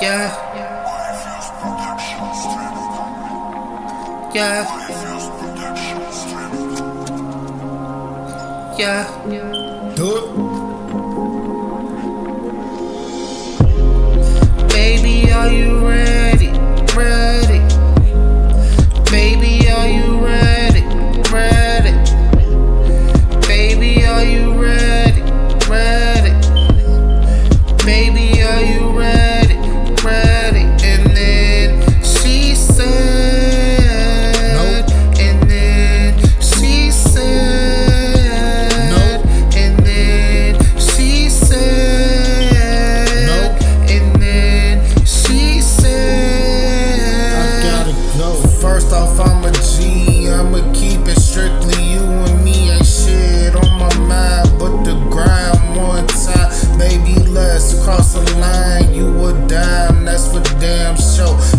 Yeah. Yeah. Yeah. Do it.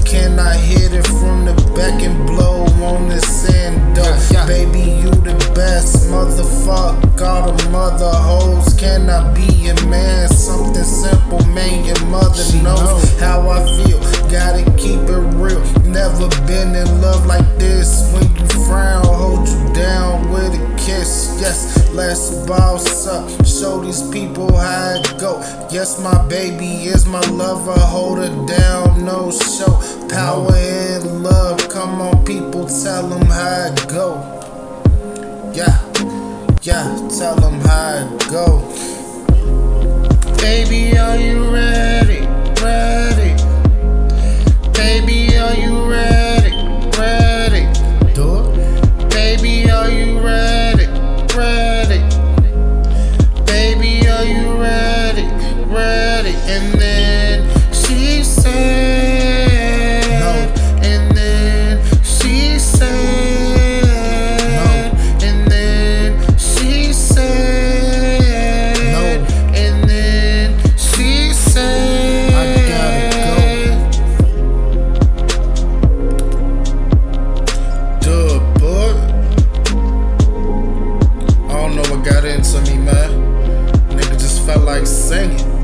Can I hit it from the back and blow on end though? Yeah, yeah. Baby, you the best, motherfuck. All the mother hoes. Can I be your man? Something let's boss up. Show these people how it go. Yes, my baby is my lover. Hold her down, no show. Power and love. Come on, people, tell them how it go. Yeah, yeah, tell them how it go. Got into me, man. Nigga just felt like singing.